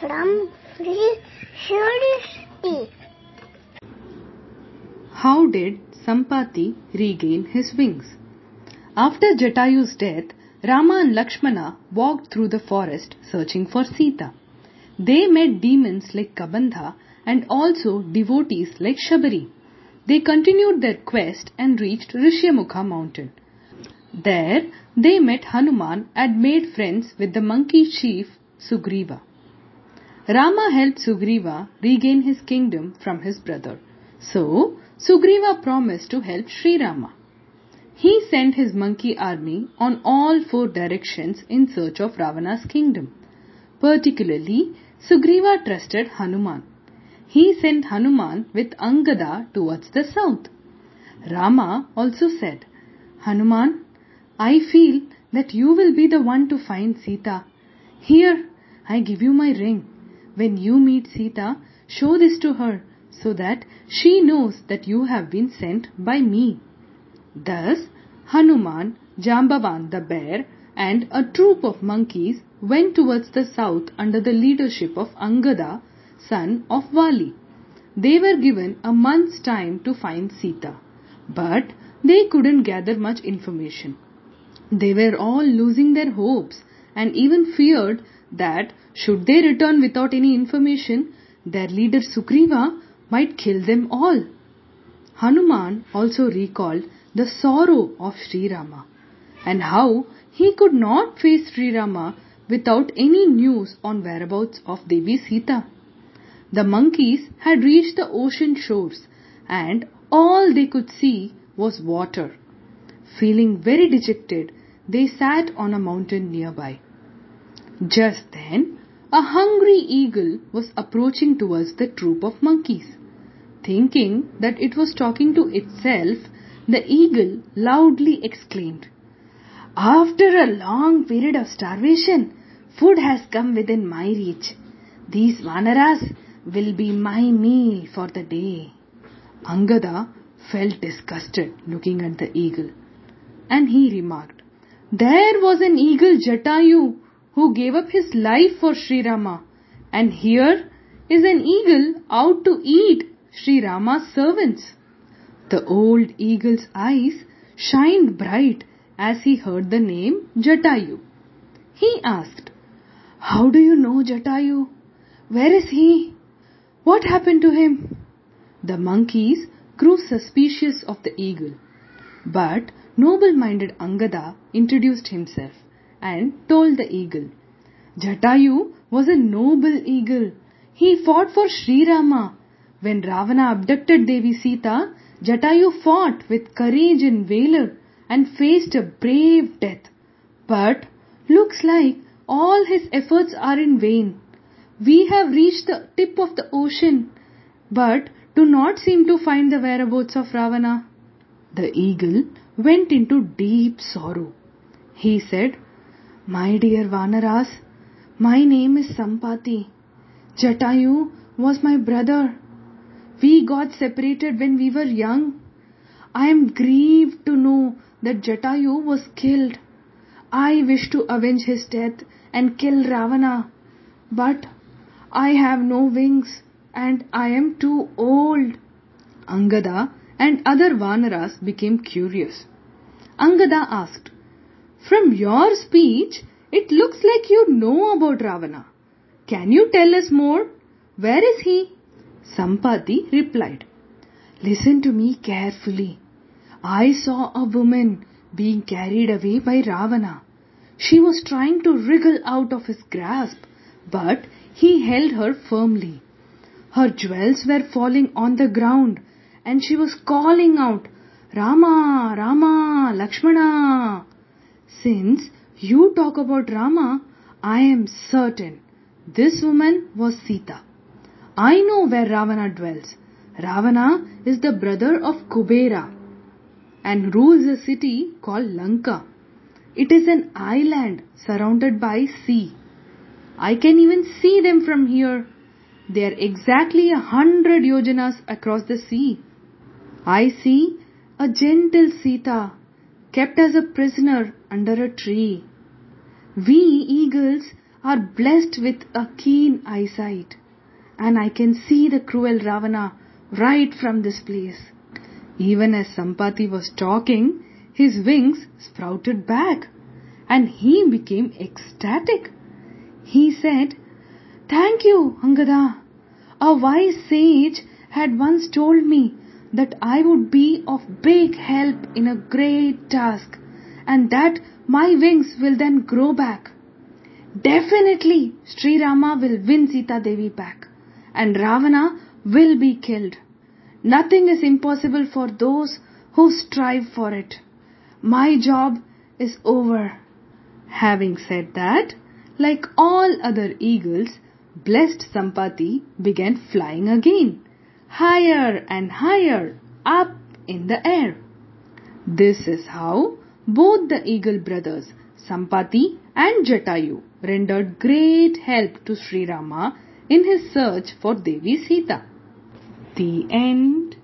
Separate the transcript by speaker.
Speaker 1: From city.
Speaker 2: How did Sampati regain his wings? After Jatayu's death, Rama and Lakshmana walked through the forest searching for Sita. They met demons like Kabandha and also devotees like Shabari. They continued their quest and reached Rishyamukha mountain. There they met Hanuman and made friends with the monkey chief Sugriva. Rama helped Sugriva regain his kingdom from his brother. So Sugriva promised to help Sri Rama. He sent his monkey army on all four directions in search of Ravana's kingdom. Particularly, Sugriva trusted Hanuman. He sent Hanuman with Angada towards the south. Rama also said, Hanuman, I feel that you will be the one to find Sita. Here, I give you my ring. When you meet Sita, show this to her so that she knows that you have been sent by me. Thus, Hanuman, Jambavan the bear and a troop of monkeys went towards the south under the leadership of Angada, son of Vali. They were given a month's time to find Sita, but they couldn't gather much information. They were all losing their hopes and even feared that should they return without any information, their leader Sugriva might kill them all. Hanuman also recalled the sorrow of Sri Rama and how he could not face Sri Rama without any news on whereabouts of Devi Sita. The monkeys had reached the ocean shores and all they could see was water. Feeling very dejected, they sat on a mountain nearby. Just then, a hungry eagle was approaching towards the troop of monkeys. Thinking that it was talking to itself, the eagle loudly exclaimed, After a long period of starvation, food has come within my reach. These Vanaras will be my meal for the day. Angada felt disgusted looking at the eagle and he remarked, There was an eagle Jatayu who gave up his life for Sri Rama and here is an eagle out to eat Sri Rama's servants. The old eagle's eyes shined bright as he heard the name Jatayu. He asked, How do you know Jatayu? Where is he? What happened to him? The monkeys grew suspicious of the eagle. But noble-minded Angada introduced himself and told the eagle, Jatayu was a noble eagle. He fought for Sri Rama when Ravana abducted Devi Sita, Jatayu fought with courage and valor and faced a brave death. But looks like all his efforts are in vain. We have reached the tip of the ocean, but do not seem to find the whereabouts of Ravana. The eagle went into deep sorrow. He said, My dear Vanaras, my name is Sampati. Jatayu was my brother. We got separated when we were young. I am grieved to know that Jatayu was killed. I wish to avenge his death and kill Ravana. But I have no wings and I am too old. Angada and other Vanaras became curious. Angada asked, From your speech, it looks like you know about Ravana. Can you tell us more? Where is he? Sampati replied, Listen to me carefully. I saw a woman being carried away by Ravana. She was trying to wriggle out of his grasp, but he held her firmly. Her jewels were falling on the ground and she was calling out, Rama, Rama, Lakshmana. Since you talk about Rama, I am certain this woman was Sita. I know where Ravana dwells. Ravana is the brother of Kubera and rules a city called Lanka. It is an island surrounded by sea. I can even see them from here. They are exactly a hundred yojanas across the sea. I see a gentle Sita kept as a prisoner under a tree. We eagles are blessed with a keen eyesight and I can see the cruel Ravana right from this place. Even as Sampati was talking, his wings sprouted back and he became ecstatic. He said, Thank you, Angada. A wise sage had once told me that I would be of big help in a great task and that my wings will then grow back. Definitely Sri Rama will win Sita Devi back and Ravana will be killed. Nothing is impossible for those who strive for it. My job is over. Having said that, like all other eagles, blessed Sampati began flying again, higher and higher up in the air. This is how both the eagle brothers, Sampati and Jatayu, rendered great help to Sri Rama in his search for Devi Sita. The end.